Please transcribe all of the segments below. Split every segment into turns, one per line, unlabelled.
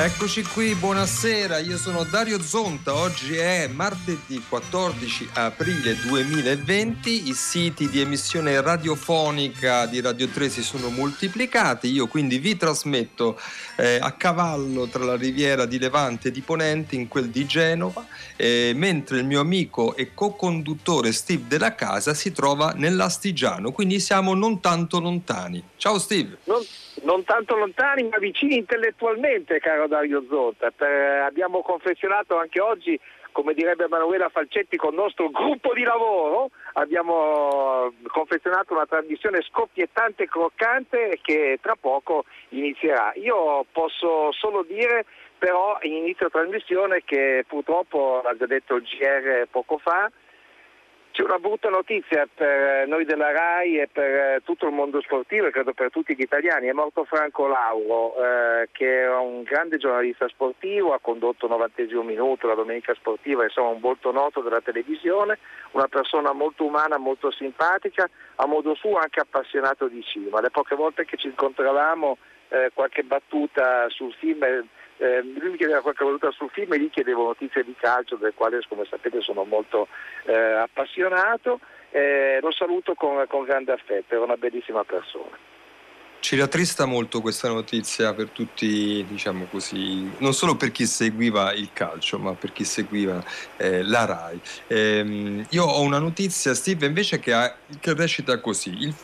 Eccoci qui, buonasera, io sono Dario Zonta, oggi è martedì 14 aprile 2020, i siti di emissione radiofonica di Radio 3 si sono moltiplicati, io quindi vi trasmetto eh, a cavallo tra la riviera di Levante e di Ponente in quel di Genova, eh, mentre il mio amico e co-conduttore Steve della casa si trova nell'Astigiano, quindi siamo non tanto lontani. Ciao Steve!
Non non tanto lontani ma vicini intellettualmente, caro Dario Zotta. Per, abbiamo confezionato anche oggi, come direbbe Manuela Falcetti, con il nostro gruppo di lavoro, abbiamo confezionato una trasmissione scoppiettante e croccante che tra poco inizierà. Io posso solo dire però in inizio trasmissione che purtroppo, l'ha già detto il GR poco fa, c'è una brutta notizia per noi della RAI e per tutto il mondo sportivo e credo per tutti gli italiani. È morto Franco Lauro, eh, che era un grande giornalista sportivo, ha condotto il 90 minuto, la domenica sportiva, insomma un volto noto della televisione, una persona molto umana, molto simpatica, a modo suo anche appassionato di cinema. Le poche volte che ci incontravamo eh, qualche battuta sul film eh, lui mi chiedeva qualche volta sul film e gli chiedevo notizie di calcio del quale come sapete sono molto eh, appassionato eh, lo saluto con, con grande affetto, era una bellissima persona.
Ci rattrista molto questa notizia per tutti, diciamo così, non solo per chi seguiva il calcio, ma per chi seguiva eh, la RAI. Eh, io ho una notizia, Steve, invece che, ha, che recita così. Il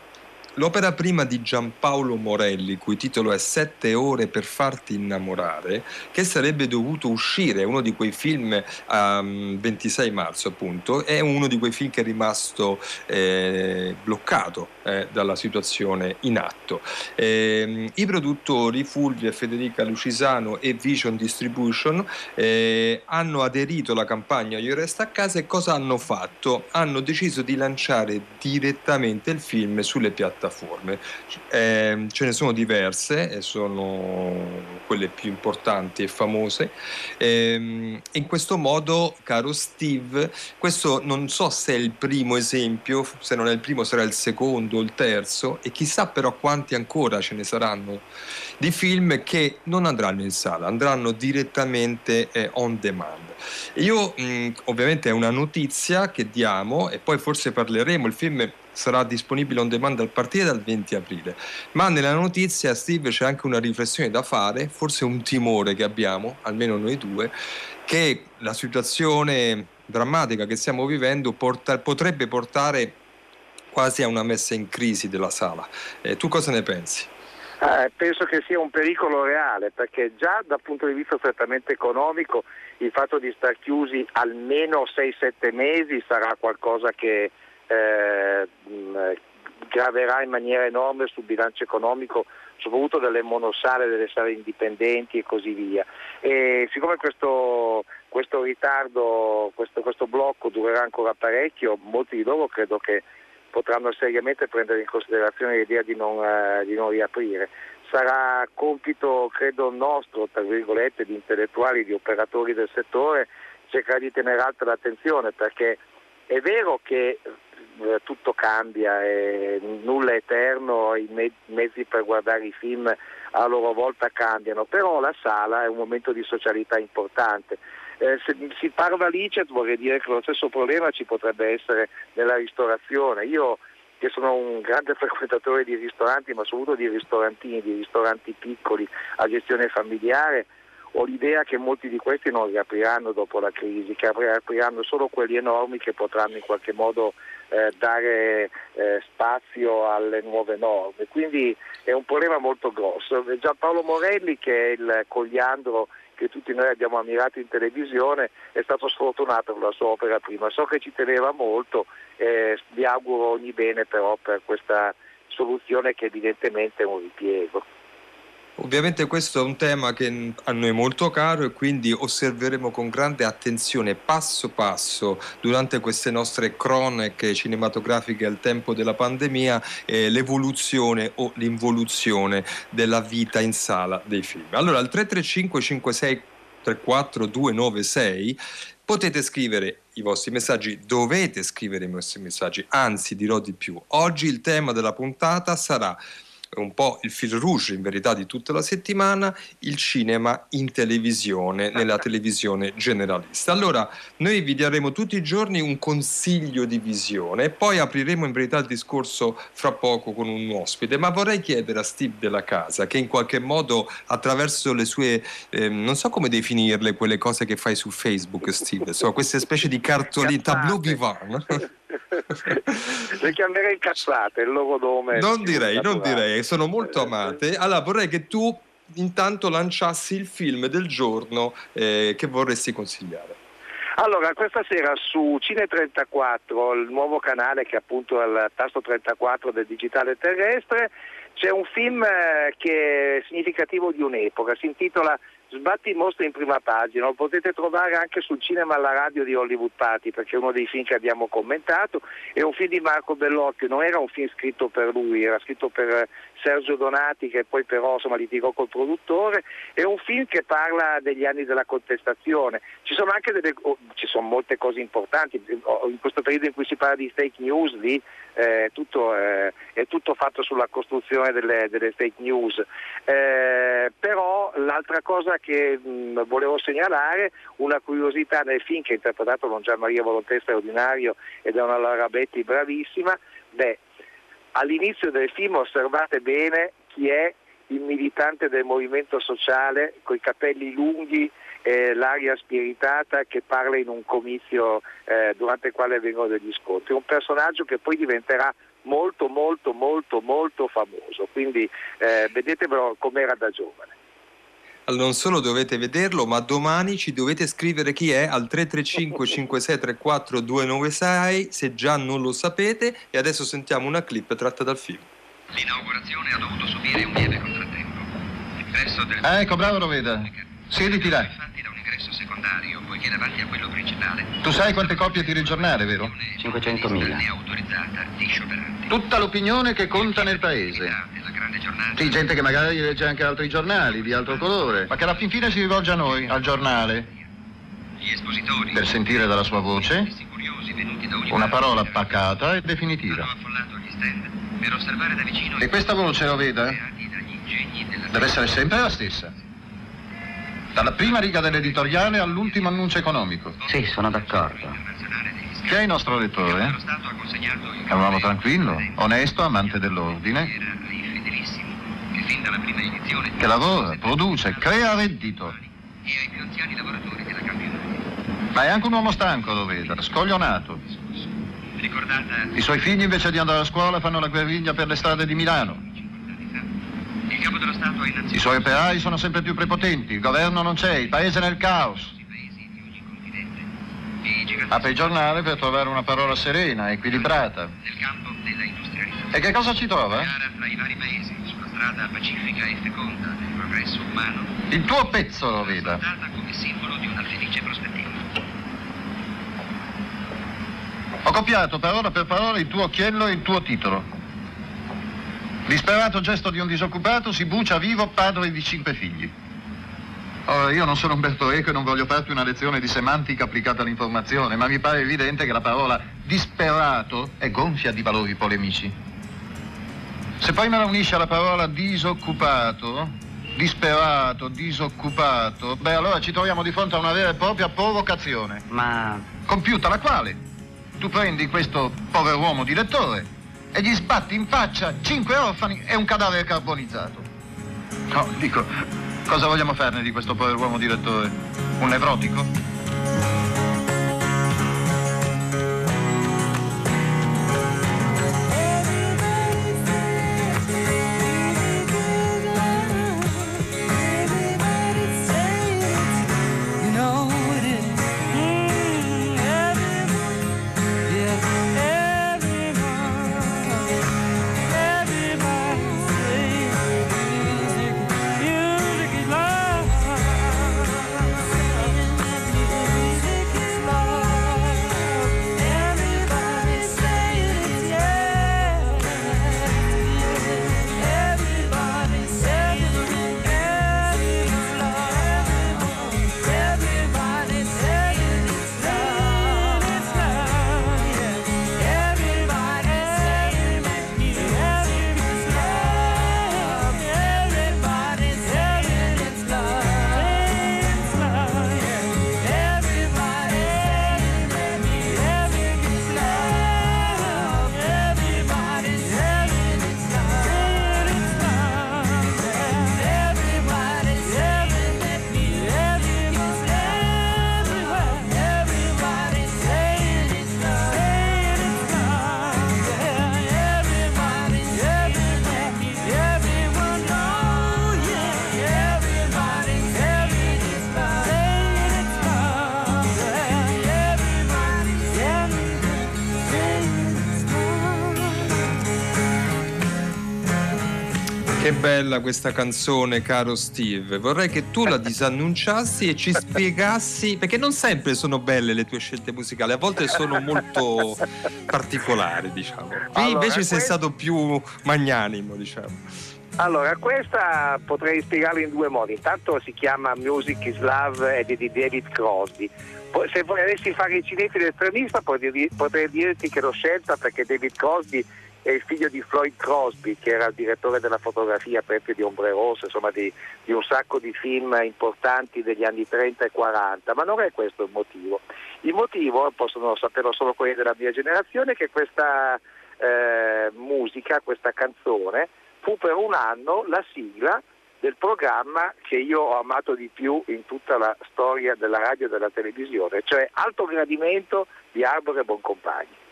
L'opera prima di Giampaolo Morelli, cui titolo è Sette ore per farti innamorare, che sarebbe dovuto uscire, uno di quei film um, 26 marzo appunto, è uno di quei film che è rimasto eh, bloccato eh, dalla situazione in atto. Eh, I produttori Fulvia, Federica Lucisano e Vision Distribution eh, hanno aderito alla campagna Io resto a casa e cosa hanno fatto? Hanno deciso di lanciare direttamente il film sulle piattaforme piattaforme. Eh, ce ne sono diverse e sono quelle più importanti e famose. Eh, in questo modo, caro Steve, questo non so se è il primo esempio, se non è il primo sarà il secondo il terzo e chissà però quanti ancora ce ne saranno di film che non andranno in sala, andranno direttamente eh, on demand. Io mh, ovviamente è una notizia che diamo e poi forse parleremo, il film sarà disponibile on demand a partire dal 20 aprile. Ma nella notizia, Steve, c'è anche una riflessione da fare, forse un timore che abbiamo, almeno noi due, che la situazione drammatica che stiamo vivendo porta, potrebbe portare quasi a una messa in crisi della sala. Eh, tu cosa ne pensi?
Eh, penso che sia un pericolo reale perché già dal punto di vista strettamente economico il fatto di star chiusi almeno 6-7 mesi sarà qualcosa che eh, graverà in maniera enorme sul bilancio economico soprattutto delle monosale, delle sale indipendenti e così via. E siccome questo, questo ritardo, questo, questo, blocco durerà ancora parecchio, molti di loro credo che potranno seriamente prendere in considerazione l'idea di non, eh, di non riaprire. Sarà compito, credo, nostro, tra virgolette, di intellettuali, di operatori del settore, cercare di tenere alta l'attenzione perché è vero che eh, tutto cambia, e nulla è eterno, i mezzi per guardare i film a loro volta cambiano, però la sala è un momento di socialità importante. Eh, se si parla licet vorrei dire che lo stesso problema ci potrebbe essere nella ristorazione. Io che sono un grande frequentatore di ristoranti, ma soprattutto di ristorantini, di ristoranti piccoli a gestione familiare, ho l'idea che molti di questi non riapriranno dopo la crisi, che riapriranno solo quelli enormi che potranno in qualche modo eh, dare eh, spazio alle nuove norme. Quindi è un problema molto grosso. Giampaolo Morelli, che è il cogliandro che tutti noi abbiamo ammirato in televisione, è stato sfortunato con la sua opera prima. So che ci teneva molto e vi auguro ogni bene però per questa soluzione che evidentemente è un ripiego.
Ovviamente questo è un tema che a noi è molto caro e quindi osserveremo con grande attenzione passo passo durante queste nostre cronache cinematografiche al tempo della pandemia eh, l'evoluzione o l'involuzione della vita in sala dei film. Allora al 335 56 34 296 potete scrivere i vostri messaggi, dovete scrivere i vostri messaggi, anzi dirò di più. Oggi il tema della puntata sarà un po' il fil rouge in verità di tutta la settimana, il cinema in televisione, nella televisione generalista. Allora, noi vi daremo tutti i giorni un consiglio di visione e poi apriremo in verità il discorso fra poco con un ospite, ma vorrei chiedere a Steve della casa che in qualche modo attraverso le sue, eh, non so come definirle, quelle cose che fai su Facebook, Steve, insomma, queste specie di cartoline, tableau vivant.
Le chiamerei cazzate, il loro nome.
Non direi, non direi, sono molto amate. Allora vorrei che tu intanto lanciassi il film del giorno eh, che vorresti consigliare.
Allora, questa sera su Cine34, il nuovo canale che è appunto al tasto 34 del digitale terrestre, c'è un film eh, che è significativo di un'epoca, si intitola Sbatti i mostri in prima pagina, lo potete trovare anche sul cinema alla radio di Hollywood Party perché è uno dei film che abbiamo commentato, è un film di Marco Bellocchio, non era un film scritto per lui, era scritto per Sergio Donati che poi però insomma, litigò col produttore, è un film che parla degli anni della contestazione, ci sono anche delle, oh, ci sono molte cose importanti, in questo periodo in cui si parla di fake news lì eh, tutto, eh, è tutto fatto sulla costruzione delle, delle fake news, eh, però l'altra cosa che mh, volevo segnalare, una curiosità nel film che è interpretato da Gian Maria Volontè straordinario e da una Laura Betti bravissima, beh, all'inizio del film osservate bene chi è il militante del movimento sociale con i capelli lunghi e l'aria spiritata che parla in un comizio eh, durante il quale vengono degli scontri. Un personaggio che poi diventerà molto molto molto molto famoso, quindi eh, vedetevelo com'era da giovane.
Allora, non solo dovete vederlo, ma domani ci dovete scrivere chi è al 335 5634 296 se già non lo sapete e adesso sentiamo una clip tratta dal film.
L'inaugurazione ha dovuto subire un lieve contrattempo. Del...
Ah, ecco, bravo Roveda. Siediti là.
Secondario, poiché davanti a quello principale...
Tu sai quante copie tira il giornale, vero?
500.000. È autorizzata di scioperanti.
Tutta l'opinione che conta nel paese. Sì, gente che magari legge anche altri giornali di altro colore, ma che alla fin fine si rivolge a noi, al giornale,
Gli espositori...
per sentire dalla sua voce una parola pacata e definitiva.
affollato gli stand per osservare da vicino
E questa voce, lo veda, deve essere sempre la stessa. Dalla prima riga dell'editoriale all'ultimo annuncio economico.
Sì, sono d'accordo.
Chi è il nostro lettore? È un uomo tranquillo, onesto, amante dell'ordine,
che fin dalla prima edizione
che lavora, produce, crea reddito.
e ai più anziani lavoratori della campionata.
Ma è anche un uomo stanco, lo veda, scoglionato.
Ricordata
I suoi figli invece di andare a scuola fanno la guerriglia per le strade di Milano.
50 anni fa, il capo dello Stato ha innanzitutto
I suoi operai sono sempre più prepotenti, il governo non c'è, il paese è nel caos. Apre il giornale per trovare una parola serena, equilibrata.
nel campo della industrializzazione.
E che cosa ci trova? Il tuo pezzo, lo veda. Ho copiato parola per parola il tuo occhiello e il tuo titolo. Disperato gesto di un disoccupato si brucia vivo padre di cinque figli. Ora, io non sono Umberto Eco e non voglio farti una lezione di semantica applicata all'informazione, ma mi pare evidente che la parola disperato è gonfia di valori polemici. Se poi me la unisci alla parola disoccupato, disperato, disoccupato, beh allora ci troviamo di fronte a una vera e propria provocazione
Ma
compiuta la quale tu prendi questo pover'uomo di lettore e gli sbatti in faccia cinque orfani e un cadavere carbonizzato. No, dico, cosa vogliamo farne di questo pover'uomo di lettore? Un nevrotico?
Bella questa canzone, caro Steve. Vorrei che tu la disannunciassi e ci spiegassi, perché non sempre sono belle le tue scelte musicali, a volte sono molto particolari, diciamo. Qui
Allora,
invece sei stato più magnanimo, diciamo.
Allora, questa potrei spiegarla in due modi. Intanto si chiama Music is Love ed è di David Crosby. Se volessi fare i cinesi di- potrei dirti che l'ho scelta perché David Crosby è il figlio di Floyd Crosby, che era il direttore della fotografia per di Ombre Rosse, insomma di, di un sacco di film importanti degli anni 30 e 40, ma non è questo il motivo. Il motivo, possono saperlo solo quelli della mia generazione, che questa eh, musica, questa canzone, fu per un anno la sigla del programma che io ho amato di più in tutta la storia della radio e della televisione, cioè Alto Gradimento di Arbore e Boncompagni.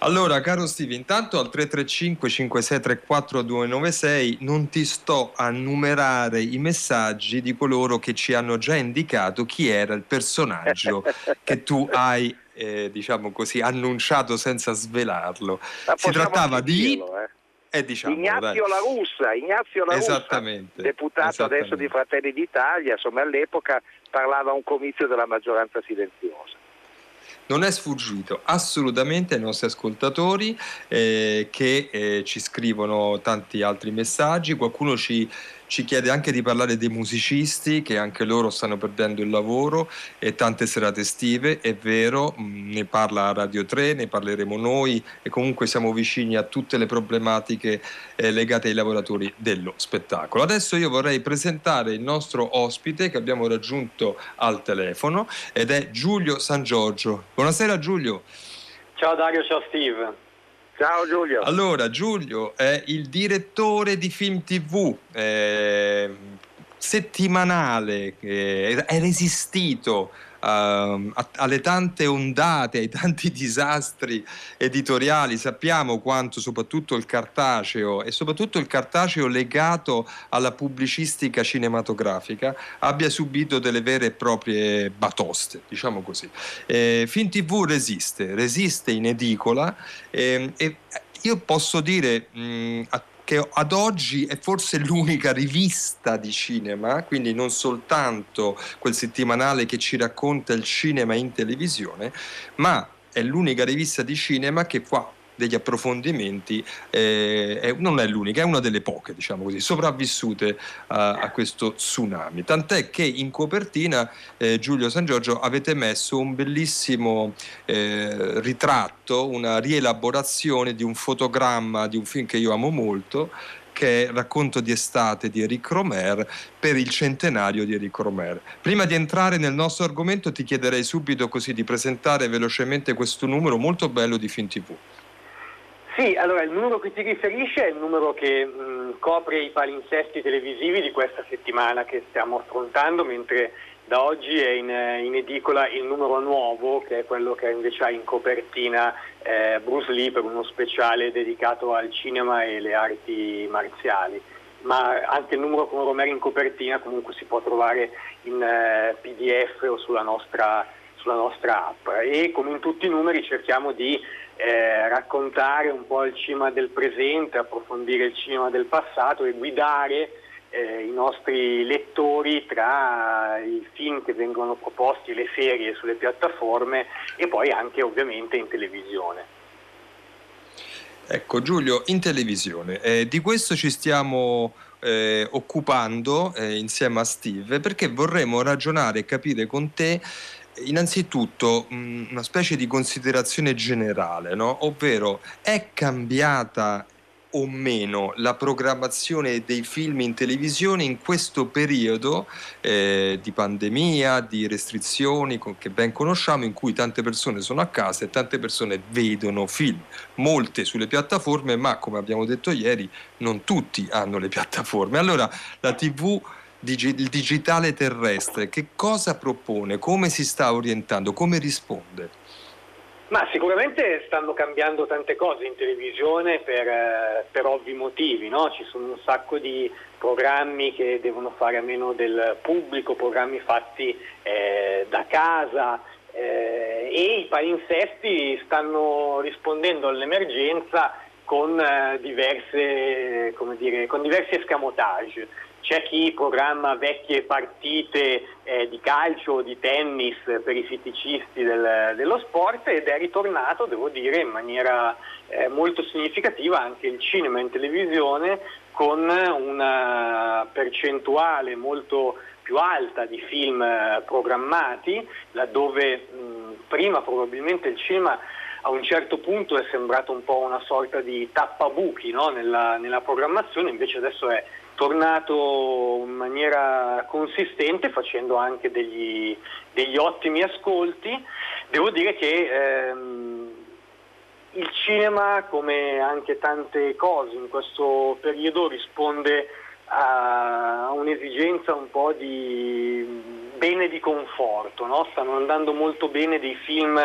Allora, caro Steve, intanto al 335 5634 296 non ti sto a numerare i messaggi di coloro che ci hanno già indicato chi era il personaggio che tu hai, eh, diciamo così, annunciato senza svelarlo. Si trattava di...
eh.
Eh, diciamo,
Ignazio
dai.
La Russa, Ignazio La Russa, deputato adesso di Fratelli d'Italia, insomma all'epoca parlava a un comizio della maggioranza silenziosa.
Non è sfuggito assolutamente ai nostri ascoltatori eh, che eh, ci scrivono tanti altri messaggi, qualcuno ci, ci chiede anche di parlare dei musicisti che anche loro stanno perdendo il lavoro e tante serate estive, è vero, mh, ne parla Radio 3, ne parleremo noi e comunque siamo vicini a tutte le problematiche eh, legate ai lavoratori dello spettacolo. Adesso io vorrei presentare il nostro ospite che abbiamo raggiunto al telefono ed è Giulio San Giorgio. Buonasera Giulio.
Ciao Dario, ciao Steve.
Ciao Giulio.
Allora, Giulio è il direttore di Film TV eh, settimanale, eh, è resistito a- alle tante ondate, ai tanti disastri editoriali. Sappiamo quanto soprattutto il cartaceo e soprattutto il cartaceo legato alla pubblicistica cinematografica abbia subito delle vere e proprie batoste, diciamo così. Eh, Film TV resiste, resiste in edicola ehm, e io posso dire mh, a- che ad oggi è forse l'unica rivista di cinema, quindi non soltanto quel settimanale che ci racconta il cinema in televisione, ma è l'unica rivista di cinema che fa degli approfondimenti, eh, non è l'unica, è una delle poche, diciamo così, sopravvissute a, a questo tsunami. Tant'è che in copertina, eh, Giulio San Giorgio, avete messo un bellissimo eh, ritratto, una rielaborazione di un fotogramma di un film che io amo molto, che è Racconto di estate di Eric Romer per il centenario di Eric Romer. Prima di entrare nel nostro argomento ti chiederei subito così di presentare velocemente questo numero molto bello di Film TV.
Sì, allora il numero che ti riferisce è il numero che mh, copre i palinsesti televisivi di questa settimana che stiamo affrontando, mentre da oggi è in, in edicola il numero nuovo, che è quello che invece ha in copertina eh, Bruce Lee per uno speciale dedicato al cinema e le arti marziali. Ma anche il numero con Romero in copertina comunque si può trovare in eh, PDF o sulla nostra, sulla nostra app. E come in tutti i numeri cerchiamo di eh, raccontare un po' il cinema del presente, approfondire il cinema del passato e guidare eh, i nostri lettori tra i film che vengono proposti, le serie sulle piattaforme e poi anche ovviamente in televisione.
Ecco Giulio, in televisione, eh, di questo ci stiamo eh, occupando eh, insieme a Steve perché vorremmo ragionare e capire con te innanzitutto mh, una specie di considerazione generale, no? ovvero è cambiata o meno la programmazione dei film in televisione in questo periodo eh, di pandemia, di restrizioni che ben conosciamo, in cui tante persone sono a casa e tante persone vedono film, molte sulle piattaforme, ma come abbiamo detto ieri, non tutti hanno le piattaforme. Allora la TV digi- il digitale terrestre che cosa propone, come si sta orientando, come risponde?
Ma sicuramente stanno cambiando tante cose in televisione per, eh, per ovvi motivi, no? ci sono un sacco di programmi che devono fare a meno del pubblico, programmi fatti eh, da casa eh, e i palinsesti stanno rispondendo all'emergenza con, eh, diverse, dire, con diversi escamotage. C'è chi programma vecchie partite eh, di calcio o di tennis per i feticisti del- dello sport ed è ritornato, devo dire, in maniera eh, molto significativa anche il cinema in televisione con una percentuale molto più alta di film eh, programmati, laddove mh, prima probabilmente il cinema a un certo punto è sembrato un po' una sorta di tappabuchi no? nella, nella programmazione, invece adesso è tornato in maniera consistente facendo anche degli, degli ottimi ascolti. Devo dire che ehm, il cinema, come anche tante cose in questo periodo, risponde a un'esigenza un po' di bene di conforto, no? stanno andando molto bene dei film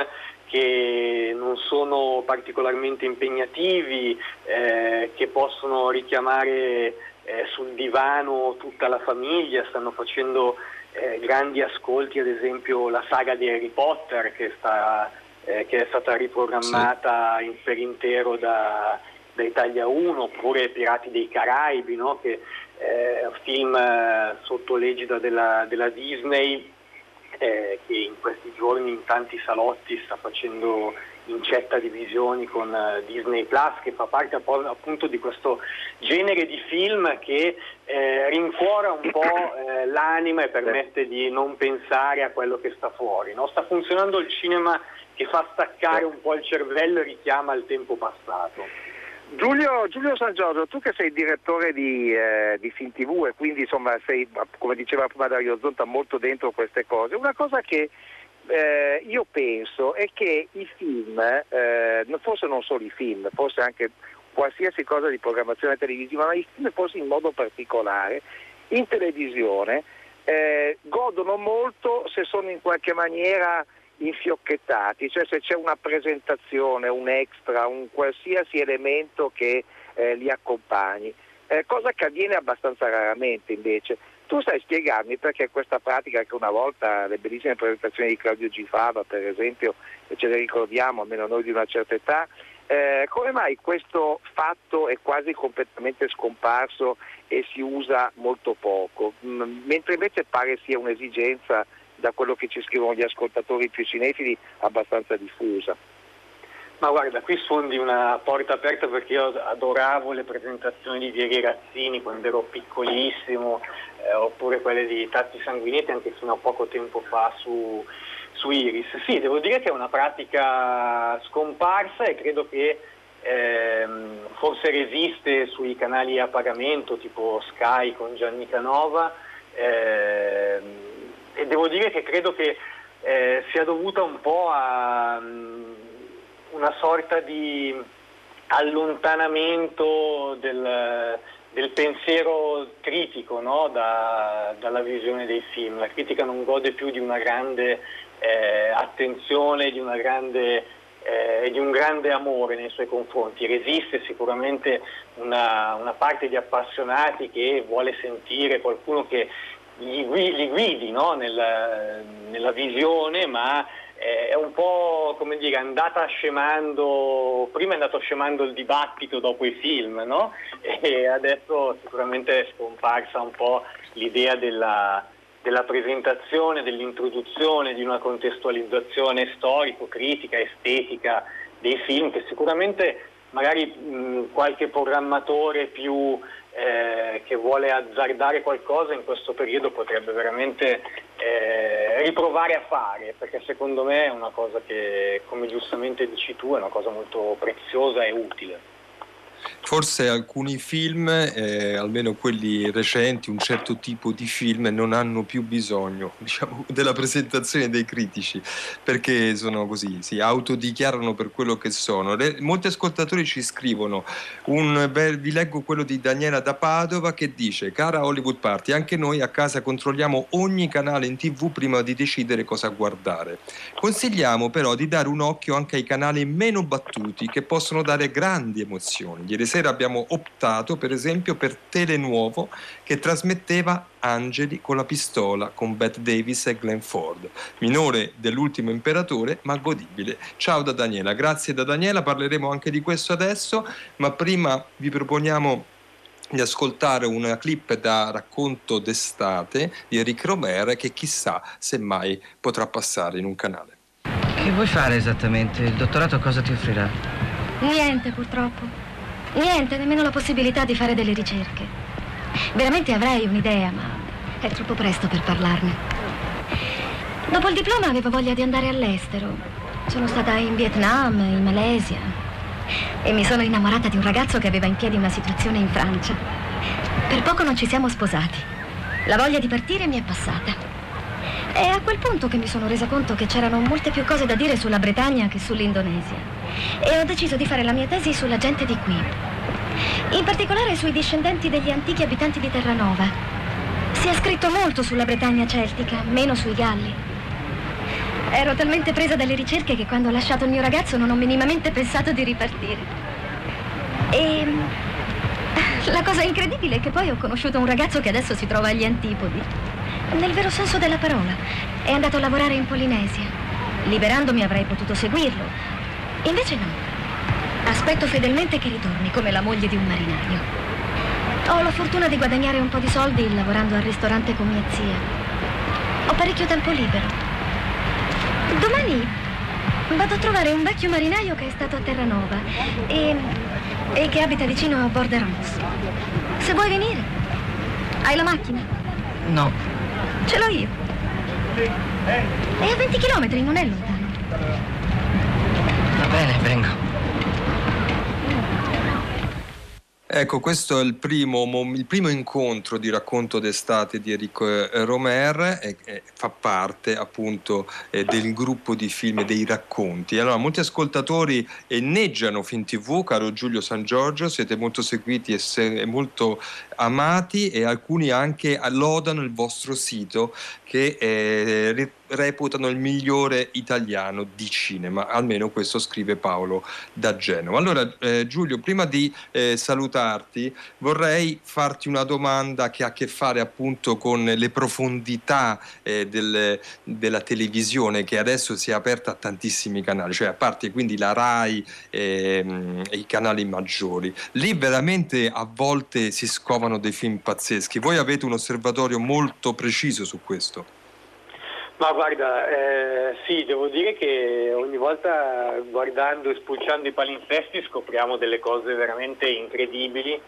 che non sono particolarmente impegnativi, eh, che possono richiamare eh, sul divano tutta la famiglia, stanno facendo eh, grandi ascolti, ad esempio la saga di Harry Potter che, sta, eh, che è stata riprogrammata in- per intero da, da Italia 1, oppure Pirati dei Caraibi, no? che è un film eh, sotto l'egida della, della Disney eh, che in questi giorni in tanti salotti sta facendo incetta di visioni con eh, Disney Plus che fa parte appunto di questo genere di film che eh, rincuora un po' eh, l'anima e permette di non pensare a quello che sta fuori. no? Sta funzionando il cinema che fa staccare un po' il cervello e richiama il tempo passato.
Giulio, Giulio San Giorgio, tu che sei direttore di, eh, di Film TV e quindi insomma sei, come diceva prima Dario Zonta, molto dentro queste cose, una cosa che eh, io penso è che i film, eh, forse non solo i film, forse anche qualsiasi cosa di programmazione televisiva, ma i film forse in modo particolare, in televisione eh, godono molto se sono in qualche maniera infiocchettati, cioè se c'è una presentazione, un extra, un qualsiasi elemento che eh, li accompagni, eh, cosa che avviene abbastanza raramente invece. Tu sai spiegarmi perché questa pratica che una volta le bellissime presentazioni di Claudio Gifava, per esempio, ce le ricordiamo, almeno noi di una certa età, eh, come mai questo fatto è quasi completamente scomparso e si usa molto poco, Mm, mentre invece pare sia un'esigenza da quello che ci scrivono gli ascoltatori più cinefili abbastanza diffusa.
Ma guarda, qui sfondi una porta aperta perché io adoravo le presentazioni di Vieri Razzini quando ero piccolissimo, eh, oppure quelle di Tatti Sanguinetti anche fino a poco tempo fa su, su Iris. Sì, devo dire che è una pratica scomparsa e credo che ehm, forse resiste sui canali a pagamento tipo Sky con Gianni Canova ehm, e devo dire che credo che eh, sia dovuta un po' a mm, una sorta di allontanamento del, del pensiero critico no? da- dalla visione dei film. La critica non gode più di una grande eh, attenzione, di, una grande, eh, di un grande amore nei suoi confronti. Resiste sicuramente una, una parte di appassionati che vuole sentire qualcuno che li, gui- li guidi no? Nel- nella visione, ma è un po' come dire, andata scemando, prima è andato scemando il dibattito dopo i film, no? E adesso sicuramente è scomparsa un po' l'idea della, della presentazione, dell'introduzione di una contestualizzazione storico-critica, estetica dei film che sicuramente magari mh, qualche programmatore più eh, che vuole azzardare qualcosa in questo periodo potrebbe veramente eh, riprovare a fare, perché secondo me è una cosa che, come giustamente dici tu, è una cosa molto preziosa e utile.
Forse alcuni film, eh, almeno quelli recenti, un certo tipo di film, non hanno più bisogno diciamo, della presentazione dei critici perché sono così, si autodichiarano per quello che sono. Le- molti ascoltatori ci scrivono, un bel- vi leggo quello di Daniela da Padova che dice, cara Hollywood Party, anche noi a casa controlliamo ogni canale in tv prima di decidere cosa guardare. Consigliamo però di dare un occhio anche ai canali meno battuti che possono dare grandi emozioni. Ieri sera abbiamo optato per esempio per Telenuovo che trasmetteva Angeli con la pistola con Bette Davis e Glenn Ford, minore dell'ultimo imperatore ma godibile. Ciao da Daniela, grazie da Daniela, parleremo anche di questo adesso, ma prima vi proponiamo di ascoltare una clip da racconto d'estate di Eric Romer che chissà se mai potrà passare in un canale.
Che vuoi fare esattamente? Il dottorato cosa ti offrirà?
Niente purtroppo. Niente, nemmeno la possibilità di fare delle ricerche. Veramente avrei un'idea, ma è troppo presto per parlarne. Dopo il diploma avevo voglia di andare all'estero. Sono stata in Vietnam, in Malesia, e mi sono innamorata di un ragazzo che aveva in piedi una situazione in Francia. Per poco non ci siamo sposati. La voglia di partire mi è passata. È a quel punto che mi sono resa conto che c'erano molte più cose da dire sulla Bretagna che sull'Indonesia. E ho deciso di fare la mia tesi sulla gente di qui. In particolare sui discendenti degli antichi abitanti di Terranova. Si è scritto molto sulla Bretagna celtica, meno sui Galli. Ero talmente presa dalle ricerche che quando ho lasciato il mio ragazzo non ho minimamente pensato di ripartire. E la cosa incredibile è che poi ho conosciuto un ragazzo che adesso si trova agli antipodi. Nel vero senso della parola. È andato a lavorare in Polinesia. Liberandomi avrei potuto seguirlo. Invece no. Aspetto fedelmente che ritorni come la moglie di un marinaio. Ho la fortuna di guadagnare un po' di soldi lavorando al ristorante con mia zia. Ho parecchio tempo libero. Domani vado a trovare un vecchio marinaio che è stato a Terranova e, e che abita vicino a Borderons. Se vuoi venire, hai la macchina?
No.
Ce l'ho io. È a 20 km, non è lontano.
Bene, vengo.
Ecco, questo è il primo, il primo, incontro di racconto d'estate di Enrico eh, Romer e, e fa parte appunto eh, del gruppo di film dei racconti. Allora, molti ascoltatori inneggiano Fin TV, caro Giulio San Giorgio, siete molto seguiti e, se, e molto amati e alcuni anche lodano il vostro sito che eh, reputano il migliore italiano di cinema, almeno questo scrive Paolo da Genova. Allora eh, Giulio, prima di eh, salutarti vorrei farti una domanda che ha a che fare appunto con le profondità eh, del, della televisione che adesso si è aperta a tantissimi canali, cioè a parte quindi la RAI ehm, e i canali maggiori. Lì veramente a volte si scovano dei film pazzeschi. Voi avete un osservatorio molto preciso su questo.
Ma guarda, eh, sì, devo dire che ogni volta guardando e spulciando i palinsesti scopriamo delle cose veramente incredibili.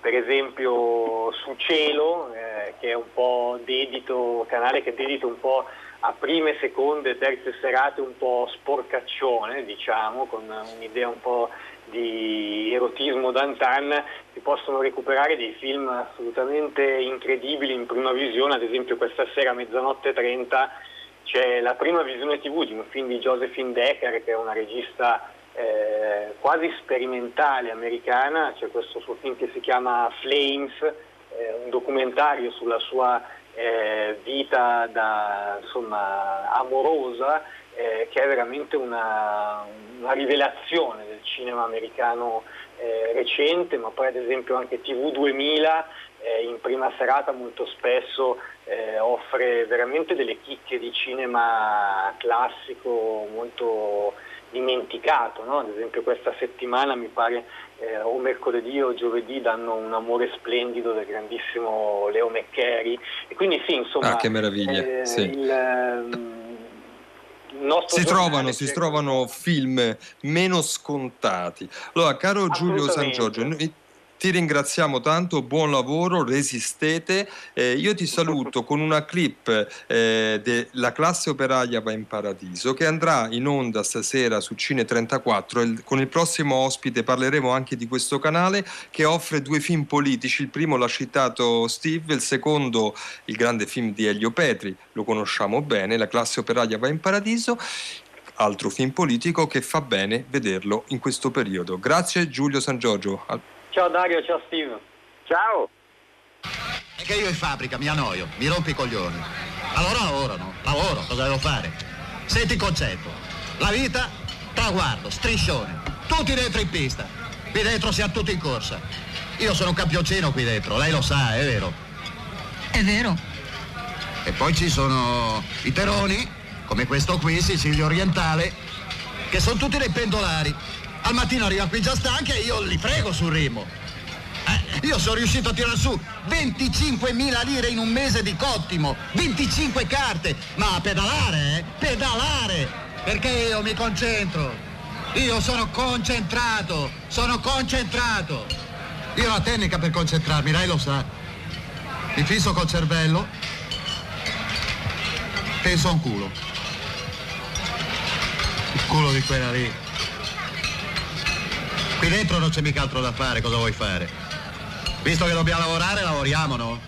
Per esempio su Cielo, eh, che è un po' dedito, canale che è dedito un po' a prime, seconde, terze serate un po' sporcaccione, diciamo, con un'idea un po' di erotismo d'antan, si possono recuperare dei film assolutamente incredibili in prima visione, ad esempio questa sera a mezzanotte 30 c'è la prima visione tv di un film di Josephine Decker che è una regista eh, quasi sperimentale americana, c'è questo suo film che si chiama Flames, eh, un documentario sulla sua eh, vita da, insomma, amorosa eh, che è veramente una, una, rivelazione del cinema americano eh, recente, ma poi ad esempio anche TV 2000 eh, in prima serata molto spesso eh, offre veramente delle chicche di cinema classico molto dimenticato, no? ad esempio questa settimana mi pare eh, o mercoledì o giovedì danno un amore splendido del grandissimo Leo McCary e quindi sì insomma
ah, che meraviglia.
Eh,
sì.
il, ehm,
si trovano, si trovano film meno scontati. Allora, caro Giulio San Giorgio, noi ti ringraziamo tanto, buon lavoro, resistete. Eh, io ti saluto con una clip eh, della classe operaia va in paradiso che andrà in onda stasera su Cine 34. Il, con il prossimo ospite parleremo anche di questo canale che offre due film politici. Il primo l'ha citato Steve, il secondo il grande film di Elio Petri, lo conosciamo bene, La classe operaia va in paradiso altro film politico che fa bene vederlo in questo periodo. Grazie Giulio San Giorgio.
Ciao Dario, ciao Steve.
Ciao.
È che io in fabbrica mi annoio, mi rompi i coglioni. Allora lavoro, no? Lavoro, cosa devo fare? Senti il concetto. La vita, traguardo, striscione. Tutti dentro in pista. Qui dentro siamo tutti in corsa. Io sono un campioncino qui dentro, lei lo sa, è vero.
È vero.
E poi ci sono i teroni, come questo qui, Sicilia Orientale, che sono tutti dei pendolari. Al mattino arrivano qui già stanchi e io li frego sul rimo. Eh, io sono riuscito a tirare su 25.000 lire in un mese di cottimo, 25 carte, ma a pedalare, eh? Pedalare! Perché io mi concentro. Io sono concentrato, sono concentrato. Io ho la tecnica per concentrarmi, lei lo sa. Mi fisso col cervello, penso a un culo. Il culo di quella lì. Qui dentro non c'è mica altro da fare, cosa vuoi fare? Visto che dobbiamo lavorare, lavoriamo, no?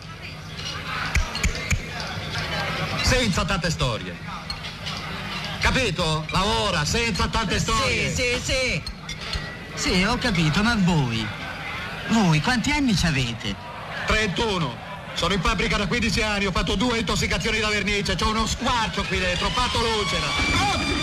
Senza tante storie. Capito? Lavora, senza tante storie.
Sì, sì, sì. Sì, ho capito, ma voi? Voi quanti anni ci avete?
31. Sono in fabbrica da 15 anni, ho fatto due intossicazioni da vernice, c'ho uno squarcio qui dentro, ho fatto lucera.
Allora,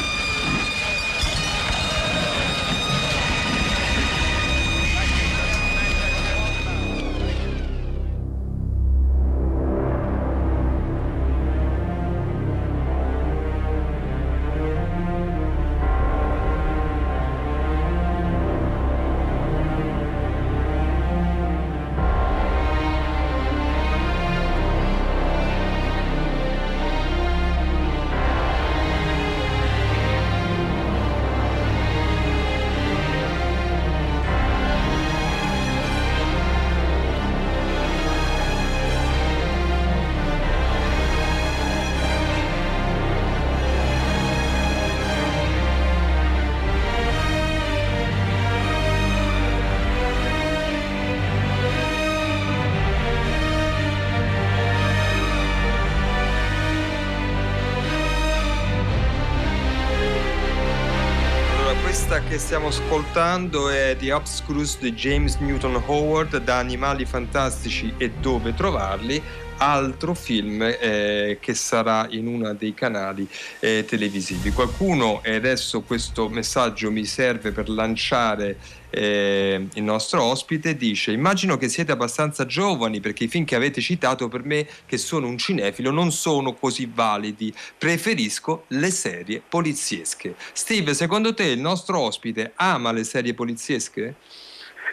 stiamo ascoltando è The Obscurus di James Newton Howard da Animali Fantastici e Dove Trovarli, altro film eh, che sarà in uno dei canali eh, televisivi. Qualcuno, e adesso questo messaggio mi serve per lanciare eh, il nostro ospite, dice immagino che siete abbastanza giovani perché i film che avete citato per me, che sono un cinefilo, non sono così validi. Preferisco le serie poliziesche. Steve, secondo te il nostro ospite ama le serie poliziesche?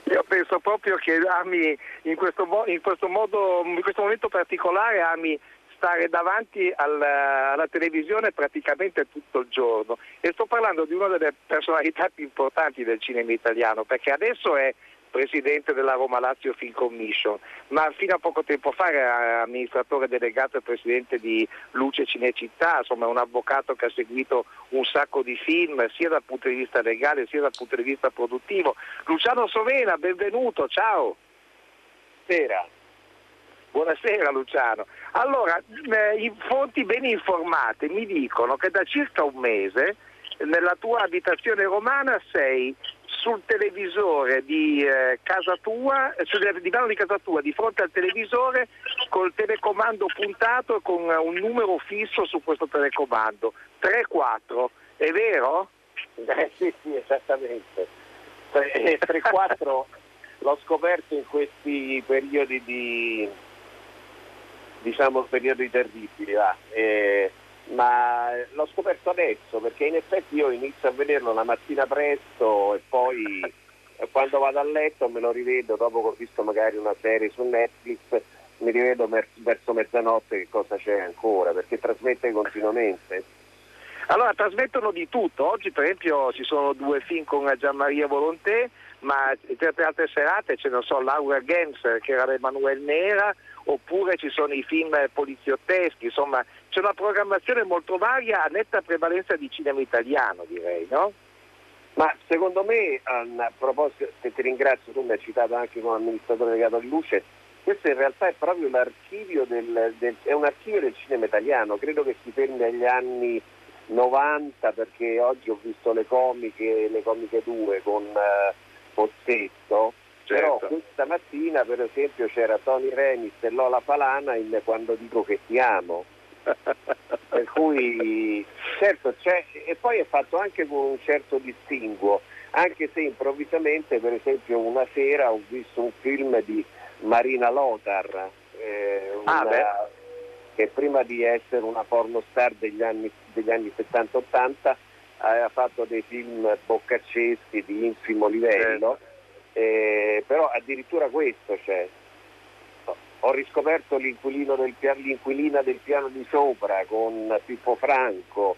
Io penso proprio che ami in questo, in questo modo, in questo momento particolare, ami stare davanti al- alla televisione praticamente tutto il giorno. E sto parlando di una delle personalità più importanti del cinema italiano, perché adesso è presidente della Roma Lazio Film Commission, ma fino a poco tempo fa era amministratore delegato e presidente di Luce Cinecittà, insomma un avvocato che ha seguito un sacco di film sia dal punto di vista legale sia dal punto di vista produttivo. Luciano Sovena, benvenuto, ciao. Buonasera. Buonasera Luciano. Allora, eh, fonti ben informate mi dicono che da circa un mese nella tua abitazione romana sei sul televisore di eh, casa tua, eh, sul divano di casa tua, di fronte al televisore col telecomando puntato e con eh, un numero fisso su questo telecomando. 3-4, è vero?
Eh, sì, sì, esattamente. 3-4 l'ho scoperto in questi periodi di diciamo periodi terribili, va. Eh, ma l'ho scoperto adesso perché in effetti io inizio a vederlo la mattina presto e poi eh, quando vado a letto me lo rivedo dopo che ho visto magari una serie su Netflix mi rivedo verso mezzanotte che cosa c'è ancora perché trasmette continuamente
Allora, trasmettono di tutto. Oggi, per esempio, ci sono due film con Gianmaria Volontè, ma tante altre serate ce ne so, Laura Gens, che era Emanuele Nera, oppure ci sono i film poliziotteschi. Insomma, c'è una programmazione molto varia, a netta prevalenza di cinema italiano, direi, no?
Ma secondo me, a proposito, che ti ringrazio, tu mi hai citato anche come amministratore legato di Luce, questo in realtà è proprio l'archivio del, del- è un archivio del cinema italiano, credo che si fermi agli anni 90 perché oggi ho visto le comiche, le comiche 2 con eh, Pozzetto, però
Certo.
questa mattina per esempio c'era Tony Remis e Lola Falana in Quando dico che ti amo. per cui certo c'è e poi è fatto anche con un certo distinguo anche se improvvisamente, per esempio, una sera ho visto un film di Marina Lothar, eh,
Ah,
una-
beh.
Che prima di essere una pornostar degli anni, degli anni 70-80 aveva fatto dei film boccacceschi di infimo livello, eh, però addirittura questo c'è. Ho riscoperto l'inquilino del l'inquilina del piano di sopra con Pippo Franco,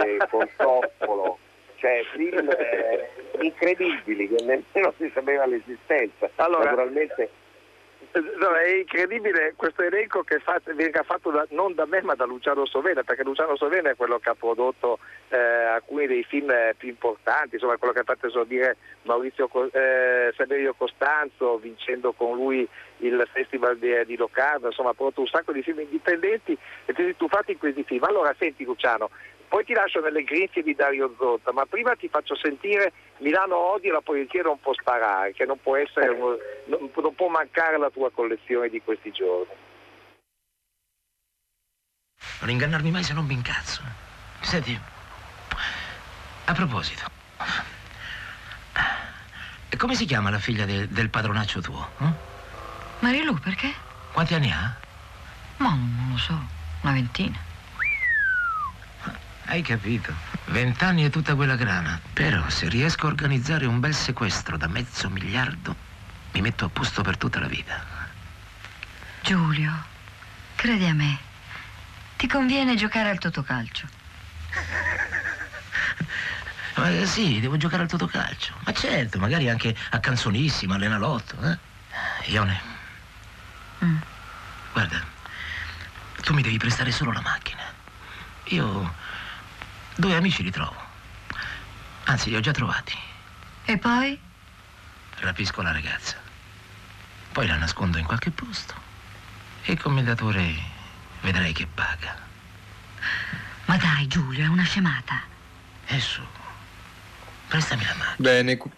eh, con Toppolo, cioè film eh, incredibili che nemmeno si sapeva l'esistenza.
Allora-
Naturalmente
No, è incredibile questo elenco che fa- venga fatto da- non da me ma da Luciano Sovena, perché Luciano Sovena è quello che ha prodotto eh, alcuni dei film più importanti, insomma quello che ha fatto esordire Maurizio eh, Saverio Costanzo, vincendo con lui il Festival di, di Locarno, insomma ha prodotto un sacco di film indipendenti e ti sei tuffato in questi film. Allora senti Luciano, poi ti lascio nelle grinfie di Dario Zotta, ma prima ti faccio sentire Milano Odi e la polizia non può sparare, che non può, essere, un- non, non può mancare la tua collezione di questi giorni.
Non ingannarmi mai se non mi incazzo. Senti, a proposito, e come si chiama la figlia de- del padronaccio tuo? eh?
Marilu, perché?
Quanti anni ha?
Ma non lo so, una ventina.
Hai capito? Vent'anni e tutta quella grana. Però se riesco a organizzare un bel sequestro da mezzo miliardo, mi metto a posto per tutta la vita.
Giulio, credi a me. Ti conviene giocare al totocalcio.
Ma eh, sì, devo giocare al totocalcio. Ma certo, magari anche a canzonissima, all'enalotto, eh? Ione.
Mm.
Guarda, tu mi devi prestare solo la macchina. Io due amici li trovo. Anzi, li ho già trovati.
E poi?
Rapisco la ragazza. Poi la nascondo in qualche posto. E il commendatore vedrai che paga.
Ma dai, Giulio, è una scemata.
E su, prestami la mano.
Bene, cu-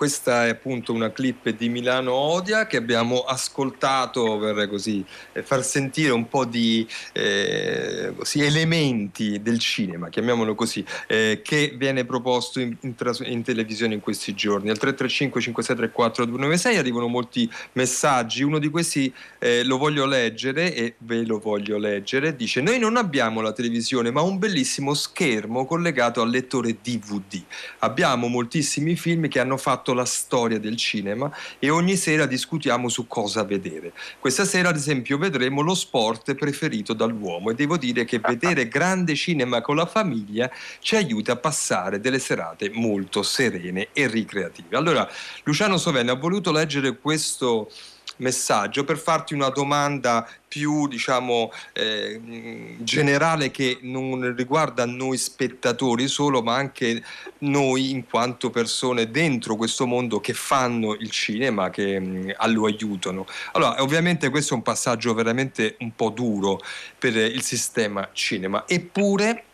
questa è appunto una clip di Milano Odia che abbiamo ascoltato per così eh, far sentire un po' di eh, così, elementi del cinema, chiamiamolo così, eh, che viene proposto in, in in televisione in questi giorni. Al 335 5634 296 arrivano molti messaggi, uno di questi eh, lo voglio leggere e ve lo voglio leggere. Dice: Noi non abbiamo la televisione, ma un bellissimo schermo collegato al lettore DVD. Abbiamo moltissimi film che hanno fatto la storia del cinema e ogni sera discutiamo su cosa vedere. Questa sera, ad esempio, vedremo lo sport preferito dall'uomo e devo dire che vedere grande cinema con la famiglia ci aiuta a passare delle serate molto serene e ricreative. Allora, Luciano Sovena ha voluto leggere questo messaggio. Per farti una domanda più diciamo eh, generale che non riguarda noi spettatori solo ma anche noi in quanto persone dentro questo mondo che fanno il cinema che mh, lo aiutano. Allora ovviamente questo è un passaggio veramente un po' duro per il sistema cinema. Eppure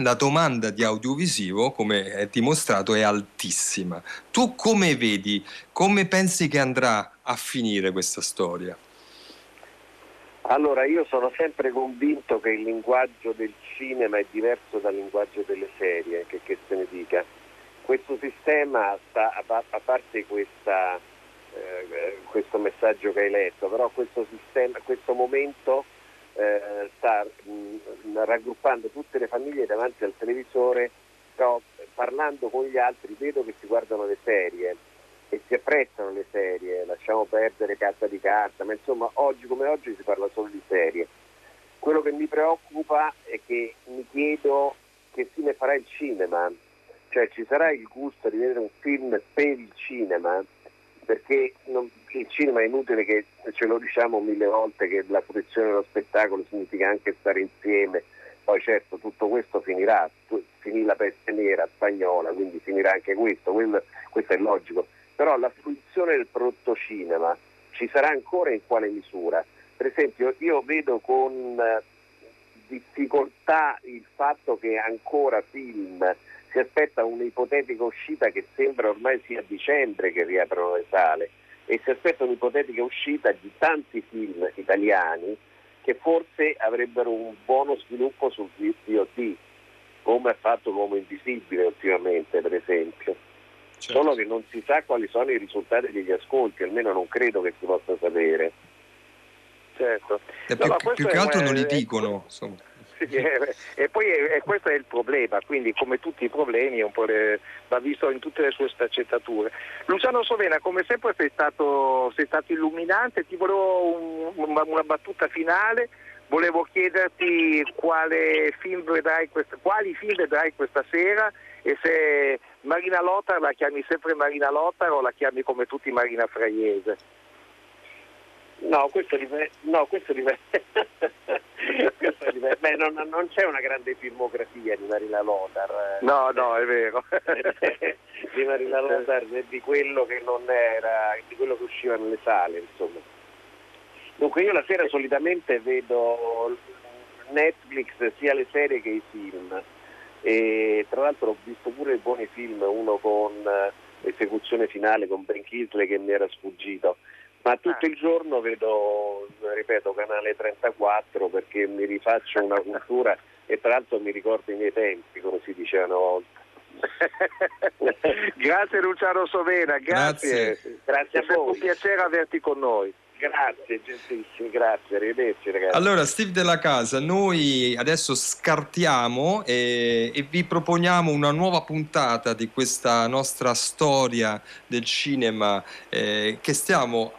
la domanda di audiovisivo, come è dimostrato, è altissima. Tu come vedi, come pensi che andrà a finire questa storia?
Allora, io sono sempre convinto che il linguaggio del cinema è diverso dal linguaggio delle serie, che, che se ne dica. Questo sistema, sta, a, pa- a parte questa, eh, questo messaggio che hai letto, però questo, sistema, questo momento eh, sta mh, raggruppando tutte le famiglie davanti al televisore, però parlando con gli altri vedo che si guardano le serie e si apprezzano le serie, lasciamo perdere carta di carta, ma insomma oggi come oggi si parla solo di serie. Quello che mi preoccupa è che mi chiedo che fine farà il cinema, cioè ci sarà il gusto di vedere un film per il cinema, perché non- il cinema è inutile che ce lo diciamo mille volte che la fruizione dello spettacolo significa anche stare insieme, poi certo tutto questo finirà, finì la peste nera spagnola, quindi finirà anche questo, quello- questo è logico, però la fruizione del prodotto cinema ci sarà ancora in quale misura? Per esempio io vedo con eh, difficoltà il fatto che ancora film si aspetta un'ipotetica uscita che sembra ormai sia a dicembre che riaprono le sale e si aspetta un'ipotetica uscita di tanti film italiani che forse avrebbero un buono sviluppo sul VOD, come ha fatto L'Uomo Invisibile ultimamente per esempio. Solo che non si sa quali sono i risultati degli ascolti, almeno non credo che si possa sapere.
Certo.
E
No,
più,
ma
più che
è-
altro non li
è-
dicono. insomma.
Sì, eh, e poi eh, questo è il problema, quindi come tutti i problemi un le- va visto in tutte le sue sfaccettature. Luciano Sovena, come sempre sei stato, sei stato illuminante, ti volevo un- una, battuta finale, volevo chiederti quale film vedrai quali film vedrai questa sera e se Marina Lotar la chiami sempre Marina Lotar o la chiami come tutti Marina Fraiese.
No, questo dipende. No, questo dipende. questo dipende. Beh, non, non c'è una grande filmografia di Marina Lothar. eh.
No, no, è vero.
di Marina Lothar e di quello che non era, di quello che usciva nelle sale, insomma. Dunque io la sera solitamente vedo Netflix sia le serie che i film. E tra l'altro ho visto pure buoni film, uno con eh, esecuzione finale con Ben Kingsley che mi era sfuggito. Ma tutto il giorno vedo, ripeto, canale 34 perché mi rifaccio una cultura e tra l'altro mi ricordo i miei tempi, come si diceva una volta.
grazie Luciano Sovena, grazie.
Grazie. Grazie
È
a
sempre
voi.
un piacere averti con noi.
Grazie, gentilissimi, grazie, arrivederci ragazzi.
Allora, Steve della Casa, noi adesso scartiamo e, e vi proponiamo una nuova puntata di questa nostra storia del cinema eh, che stiamo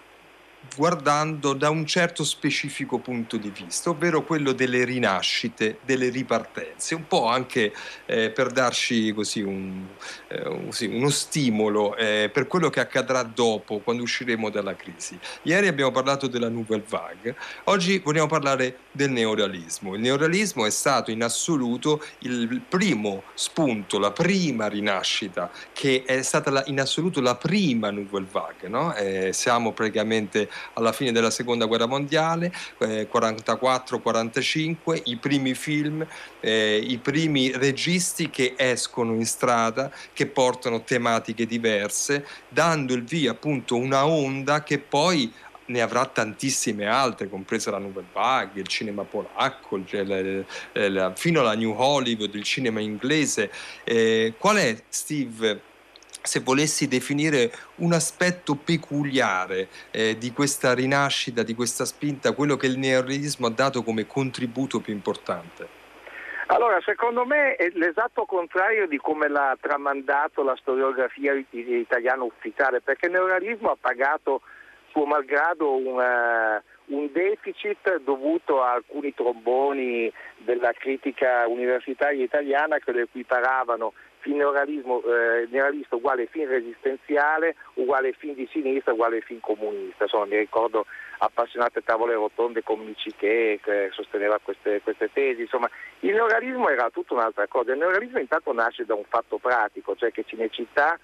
guardando da un certo specifico punto di vista, ovvero quello delle rinascite, delle ripartenze, un po' anche eh, per darci così un, eh, sì, uno stimolo eh, per quello che accadrà dopo, quando usciremo dalla crisi. Ieri abbiamo parlato della Nouvelle Vague, oggi vogliamo parlare del neorealismo. Il neorealismo è stato in assoluto il primo spunto, la prima rinascita, che è stata la- in assoluto la prima Nouvelle Vague. no? Eh, siamo praticamente alla fine della seconda guerra mondiale, eh, 44-45, i primi film, eh, i primi registi che escono in strada, che portano tematiche diverse, dando il via appunto una onda che poi ne avrà tantissime altre, compresa la Nouvelle Vague, il cinema polacco, il- il- il- fino alla New Hollywood, il cinema inglese. Eh, qual è, Steve, se volessi definire un aspetto peculiare eh, di questa rinascita, di questa spinta, quello che il neorealismo ha dato come contributo più importante?
Allora, secondo me è l'esatto contrario di come l'ha tramandato la storiografia it- italiana ufficiale, perché il neorealismo ha pagato suo malgrado un, eh, un deficit dovuto a alcuni tromboni della critica universitaria italiana che lo equiparavano film neorealismo, eh, neorealista uguale film resistenziale, uguale film di sinistra, uguale film comunista. Insomma, mi ricordo appassionate tavole rotonde con Michiché che sosteneva queste, queste tesi. Insomma, il neorealismo era tutta un'altra cosa. Il neorealismo intanto nasce da un fatto pratico, cioè che Cinecittà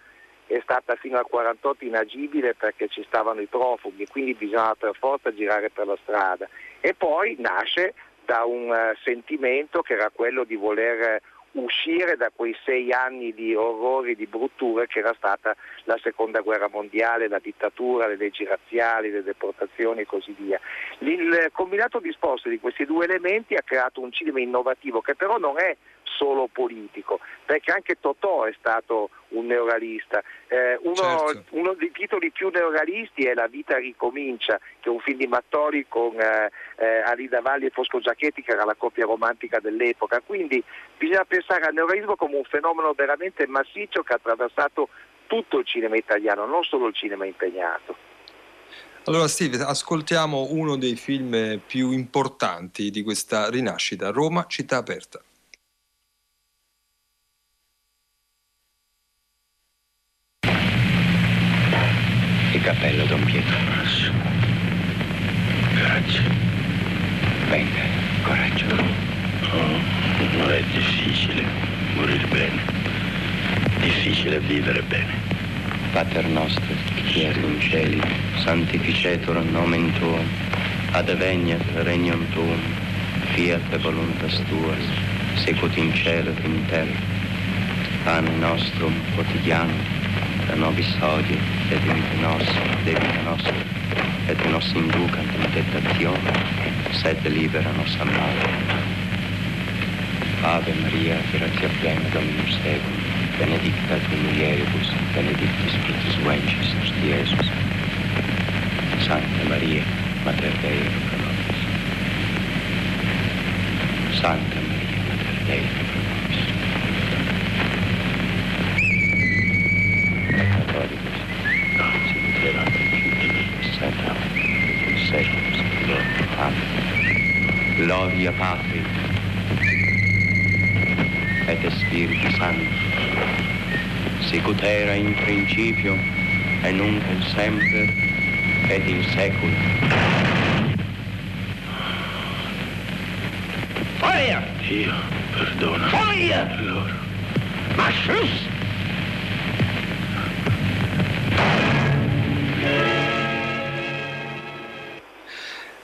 è stata fino al 48 inagibile perché ci stavano i profughi, quindi bisognava per forza girare per la strada. E poi nasce da un eh, sentimento che era quello di voler uscire da quei sei anni di orrori, di brutture che era stata la seconda guerra mondiale, la dittatura, le leggi razziali, le deportazioni e così via. Il combinato disposto di questi due elementi ha creato un cinema innovativo che però non è solo politico, perché anche Totò è stato un neorealista. Eh, uno,
Certo.
uno dei titoli più neorealisti è La vita ricomincia, che è un film di Mattori con eh, eh, Alida Valli e Fosco Giacchetti, che era la coppia romantica dell'epoca. Quindi bisogna pensare al neorealismo come un fenomeno veramente massiccio che ha attraversato tutto il cinema italiano, non solo il cinema impegnato.
Allora Steve, ascoltiamo uno dei film più importanti di questa rinascita, Roma, città aperta.
Cappello, Don Pietro. Coraggio. Venga, coraggio.
Oh, è difficile morire bene. Difficile vivere bene.
Pater nostro, che eri in cieli, sanctificetur nomen tuum, adveniat regnum tuum, fiat voluntas tua, secut in cielo et in terra. Pane nostrum quotidianum, da nobis hodie, et dimitte nos debita nostra, et nos inducant in tentazione, sed libera nos a male. Ave Maria, gratia plena Dominus tecum, benedicta tu mulieribus, benedictus fructus ventris nostri, Iesus. Santa Maria, Mater Dei. Santa Maria, Mater Dei, Gloria Patri, et Spiritu Sancto, sicut era in principio, et nunc et semper, et in saecula.
Feuer! Dio, perdona.
Feuer!
Loro.
Ma Schluss!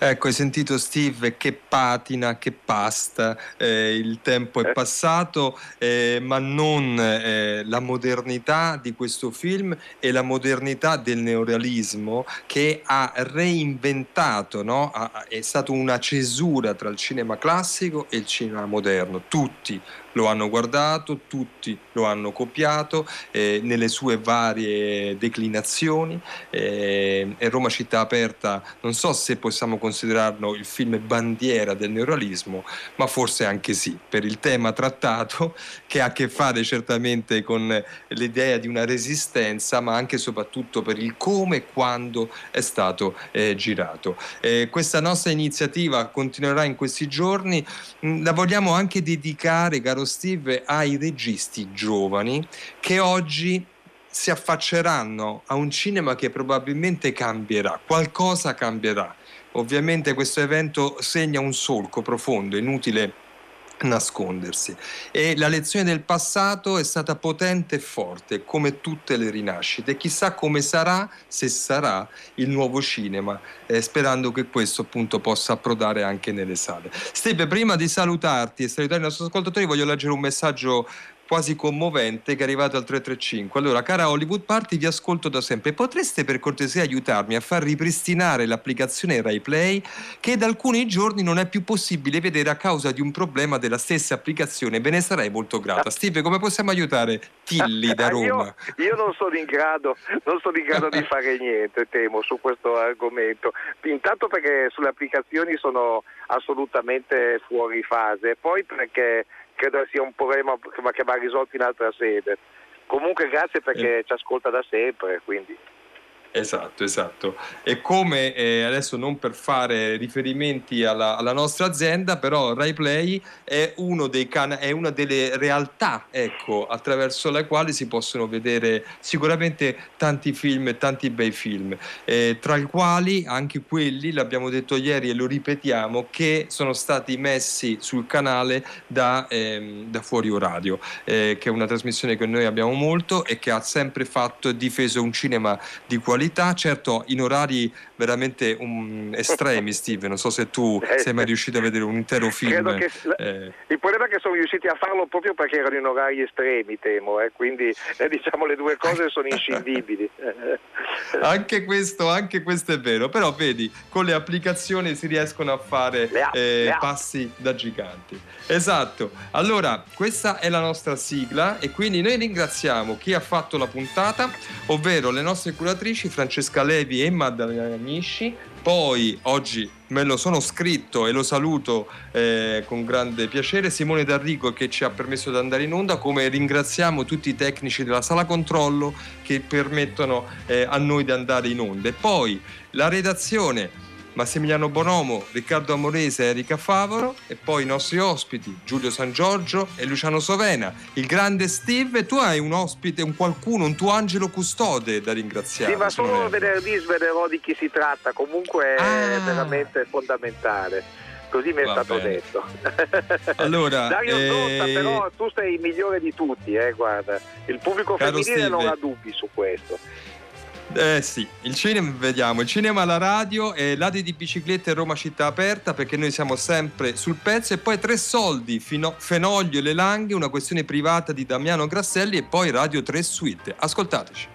Ecco, hai sentito Steve che patina, che pasta, eh, il tempo è passato, eh, ma non eh, la modernità di questo film e la modernità del neorealismo che ha reinventato, no? Ha- ha- è stata una cesura tra il cinema classico e il cinema moderno. Tutti lo hanno guardato, tutti lo hanno copiato eh, nelle sue varie declinazioni eh, e Roma città aperta non so se possiamo considerarlo il film bandiera del neorealismo, ma forse anche sì, per il tema trattato che ha a che fare certamente con l'idea di una resistenza, ma anche e soprattutto per il come e quando è stato eh, girato. Eh, questa nostra iniziativa continuerà in questi giorni, Mm, la vogliamo anche dedicare, caro Steve, ai registi giovani che oggi si affacceranno a un cinema che probabilmente cambierà, qualcosa cambierà. Ovviamente questo evento segna un solco profondo, inutile nascondersi. E la lezione del passato è stata potente e forte come tutte le rinascite. Chissà come sarà se sarà il nuovo cinema eh, sperando che questo appunto possa approdare anche nelle sale. Steve prima di salutarti e salutare i nostri ascoltatori voglio leggere un messaggio quasi commovente che è arrivato al 335. Allora, cara Hollywood Party, vi ascolto da sempre. Potreste per cortesia aiutarmi a far ripristinare l'applicazione Rai Play che da alcuni giorni non è più possibile vedere a causa di un problema della stessa applicazione? Ve ne sarei molto grata. Steve, come possiamo aiutare Tilly da Roma?
Io, io non sono in grado, non sono in grado di fare niente, temo, su questo argomento. Intanto perché sulle applicazioni sono assolutamente fuori fase, poi perché credo sia un problema che va- risolto in altra sede. Comunque grazie perché ci ascolta da sempre, quindi.
Esatto, esatto. E come eh, adesso non per fare riferimenti alla, alla nostra azienda, però RaiPlay è, cana- è una delle realtà ecco, attraverso le quali si possono vedere sicuramente tanti film tanti bei film, eh, tra i quali anche quelli, l'abbiamo detto ieri e lo ripetiamo, che sono stati messi sul canale da, ehm, da Fuori Radio, eh, che è una trasmissione che noi abbiamo molto e che ha sempre fatto e difeso un cinema di qualità, certo in orari veramente um, estremi, Steve. Non so se tu sei mai riuscito a vedere un intero film.
Credo che
eh,
Il problema è che sono riusciti a farlo proprio perché erano in orari estremi, temo, eh, quindi eh, diciamo le due cose sono inscindibili.
anche questo, anche questo è vero, però vedi, con le applicazioni si riescono a fare eh, passi da giganti. Esatto. Allora, questa è la nostra sigla e quindi noi ringraziamo chi ha fatto la puntata, ovvero le nostre curatrici Francesca Levi e Maddalena Nisci. Poi oggi me lo sono scritto e lo saluto eh, con grande piacere Simone D'Arrigo che ci ha permesso di andare in onda, come ringraziamo tutti i tecnici della sala controllo che permettono eh, a noi di andare in onda. E poi la redazione Massimiliano Bonomo, Riccardo Amorese Erika Favoro e poi i nostri ospiti Giulio San Giorgio e Luciano Sovena, il grande Steve e tu hai un ospite, un qualcuno, un tuo angelo custode da ringraziare.
Sì, ma solo venerdì svelerò di chi si tratta, comunque è
Ah.
veramente fondamentale. Così mi è
Va
stato
bene.
detto.
Allora,
Dario
eh,
Zotta, però tu sei il migliore di tutti, eh, guarda. Il pubblico
Caro
femminile
Steve.
non ha dubbi su questo.
Eh sì, il cinema, vediamo, il cinema alla radio e Ladi di biciclette Roma città aperta perché noi siamo sempre sul pezzo e poi Tre Soldi, Fino- Fenoglio e le Langhe, una questione privata di Damiano Grasselli e poi Radio 3 Suite. Ascoltateci.